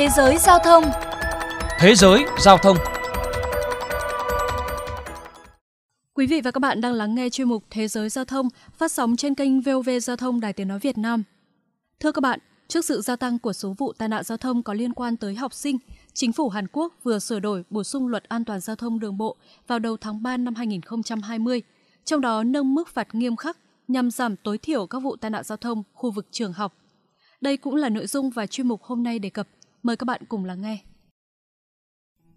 Thế giới giao thông Thế giới giao thông Quý vị và các bạn đang lắng nghe chuyên mục Thế giới giao thông phát sóng trên kênh VOV Giao thông Đài Tiếng Nói Việt Nam. Thưa các bạn, trước sự gia tăng của số vụ tai nạn giao thông có liên quan tới học sinh, chính phủ Hàn Quốc vừa sửa đổi bổ sung luật an toàn giao thông đường bộ vào đầu tháng 3 năm 2020, trong đó nâng mức phạt nghiêm khắc nhằm giảm tối thiểu các vụ tai nạn giao thông khu vực trường học. Đây cũng là nội dung và chuyên mục hôm nay đề cập. Mời các bạn cùng lắng nghe.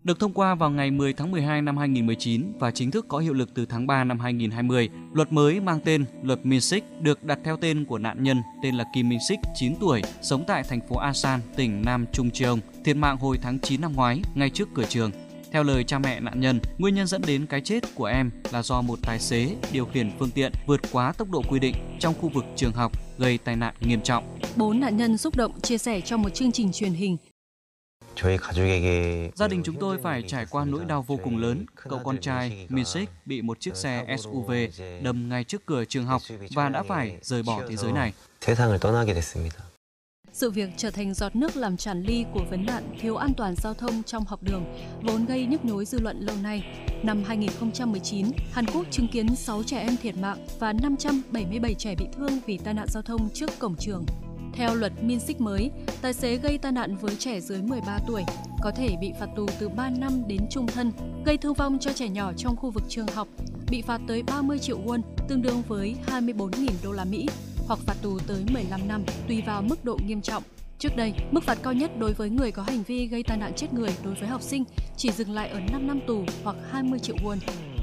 Được thông qua vào ngày 10 tháng 12 năm 2019 và chính thức có hiệu lực từ tháng 3 năm 2020, luật mới mang tên Luật Min Sik được đặt theo tên của nạn nhân tên là Kim Min Sik, 9 tuổi, sống tại thành phố Asan, tỉnh Nam Trung Cheong, thiệt mạng hồi tháng 9 năm ngoái ngay trước cửa trường. Theo lời cha mẹ nạn nhân, nguyên nhân dẫn đến cái chết của em là do một tài xế điều khiển phương tiện vượt quá tốc độ quy định trong khu vực trường học gây tai nạn nghiêm trọng. Bốn nạn nhân xúc động chia sẻ trong một chương trình truyền hình Gia đình chúng tôi phải trải qua nỗi đau vô cùng lớn. Cậu con trai Minsik bị một chiếc xe SUV đâm ngay trước cửa trường học và đã phải rời bỏ thế giới này. Sự việc trở thành giọt nước làm tràn ly của vấn nạn thiếu an toàn giao thông trong học đường, vốn gây nhức nhối dư luận lâu nay. Năm 2019, Hàn Quốc chứng kiến 6 trẻ em thiệt mạng và 577 trẻ bị thương vì tai nạn giao thông trước cổng trường. Theo luật Minsk mới, tài xế gây tai nạn với trẻ dưới 13 tuổi có thể bị phạt tù từ 3 năm đến trung thân, gây thương vong cho trẻ nhỏ trong khu vực trường học, bị phạt tới 30 triệu won, tương đương với 24.000 đô la Mỹ, hoặc phạt tù tới 15 năm tùy vào mức độ nghiêm trọng. Trước đây, mức phạt cao nhất đối với người có hành vi gây tai nạn chết người đối với học sinh chỉ dừng lại ở 5 năm tù hoặc 20 triệu won.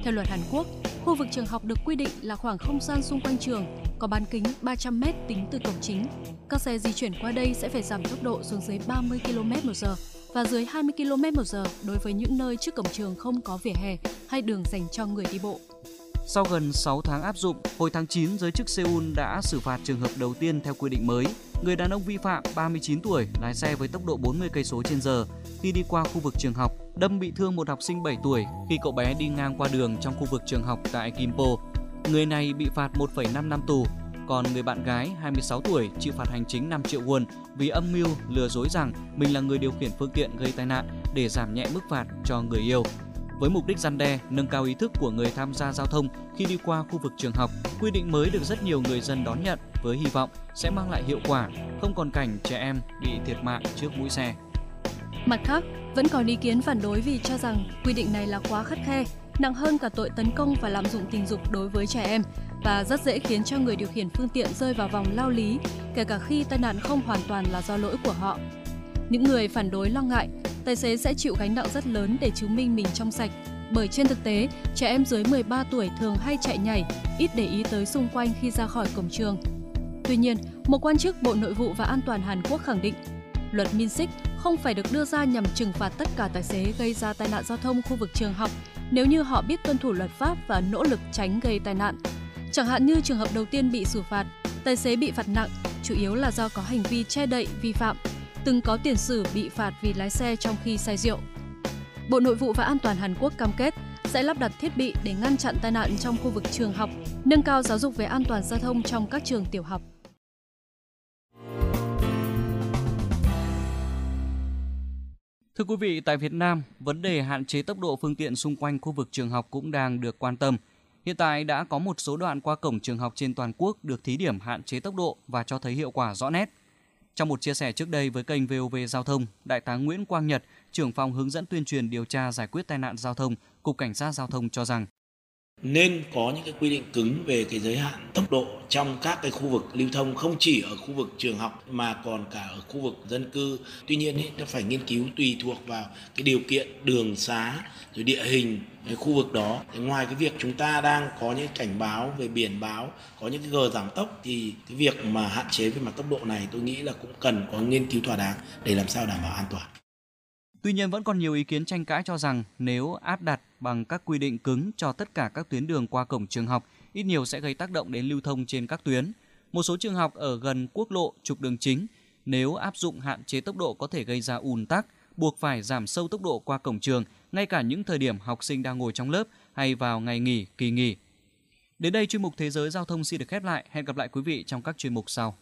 Theo luật Hàn Quốc, khu vực trường học được quy định là khoảng không gian xung quanh trường có bán kính 300 m tính từ cổng chính. Các xe di chuyển qua đây sẽ phải giảm tốc độ xuống dưới 30 km/h và dưới 20 km/h đối với những nơi trước cổng trường không có vỉa hè hay đường dành cho người đi bộ. Sau gần 6 tháng áp dụng, hồi tháng 9 giới chức Seoul đã xử phạt trường hợp đầu tiên theo quy định mới. Người đàn ông vi phạm 39 tuổi lái xe với tốc độ 40 cây số trên giờ khi đi qua khu vực trường học, đâm bị thương một học sinh 7 tuổi khi cậu bé đi ngang qua đường trong khu vực trường học tại Gimpo. Người này bị phạt 1,5 năm tù, còn người bạn gái 26 tuổi chịu phạt hành chính 5 triệu won vì âm mưu lừa dối rằng mình là người điều khiển phương tiện gây tai nạn để giảm nhẹ mức phạt cho người yêu. Với mục đích gian đe, nâng cao ý thức của người tham gia giao thông khi đi qua khu vực trường học, quy định mới được rất nhiều người dân đón nhận với hy vọng sẽ mang lại hiệu quả, không còn cảnh trẻ em bị thiệt mạng trước mũi xe. Mặt khác, vẫn còn ý kiến phản đối vì cho rằng quy định này là quá khắt khe, nặng hơn cả tội tấn công và lạm dụng tình dục đối với trẻ em và rất dễ khiến cho người điều khiển phương tiện rơi vào vòng lao lý, kể cả khi tai nạn không hoàn toàn là do lỗi của họ. Những người phản đối lo ngại tài xế sẽ chịu gánh nặng rất lớn để chứng minh mình trong sạch. Bởi trên thực tế, trẻ em dưới 13 tuổi thường hay chạy nhảy, ít để ý tới xung quanh khi ra khỏi cổng trường. Tuy nhiên, một quan chức Bộ Nội vụ và An toàn Hàn Quốc khẳng định, luật Minsk không phải được đưa ra nhằm trừng phạt tất cả tài xế gây ra tai nạn giao thông khu vực trường học nếu như họ biết tuân thủ luật pháp và nỗ lực tránh gây tai nạn. Chẳng hạn như trường hợp đầu tiên bị xử phạt, tài xế bị phạt nặng chủ yếu là do có hành vi che đậy vi phạm từng có tiền sử bị phạt vì lái xe trong khi say rượu. Bộ Nội vụ và An toàn Hàn Quốc cam kết sẽ lắp đặt thiết bị để ngăn chặn tai nạn trong khu vực trường học, nâng cao giáo dục về an toàn giao thông trong các trường tiểu học. Thưa quý vị, tại Việt Nam, vấn đề hạn chế tốc độ phương tiện xung quanh khu vực trường học cũng đang được quan tâm. Hiện tại đã có một số đoạn qua cổng trường học trên toàn quốc được thí điểm hạn chế tốc độ và cho thấy hiệu quả rõ nét. Trong một chia sẻ trước đây với kênh VOV Giao thông, Đại tá Nguyễn Quang Nhật, trưởng phòng hướng dẫn tuyên truyền điều tra giải quyết tai nạn giao thông, Cục Cảnh sát Giao thông cho rằng nên có những cái quy định cứng về cái giới hạn tốc độ trong các cái khu vực lưu thông không chỉ ở khu vực trường học mà còn cả ở khu vực dân cư. Tuy nhiên ấy, nó phải nghiên cứu tùy thuộc vào cái điều kiện đường xá rồi địa hình cái khu vực đó. Thì ngoài cái việc chúng ta đang có những cảnh báo về biển báo có những cái gờ giảm tốc thì cái việc mà hạn chế về mặt tốc độ này tôi nghĩ là cũng cần có nghiên cứu thỏa đáng để làm sao đảm bảo an toàn. Tuy nhiên vẫn còn nhiều ý kiến tranh cãi cho rằng nếu áp đặt bằng các quy định cứng cho tất cả các tuyến đường qua cổng trường học, ít nhiều sẽ gây tác động đến lưu thông trên các tuyến. Một số trường học ở gần quốc lộ, trục đường chính, nếu áp dụng hạn chế tốc độ có thể gây ra ùn tắc, buộc phải giảm sâu tốc độ qua cổng trường, ngay cả những thời điểm học sinh đang ngồi trong lớp hay vào ngày nghỉ, kỳ nghỉ. Đến đây chuyên mục Thế giới Giao thông xin được khép lại. Hẹn gặp lại quý vị trong các chuyên mục sau.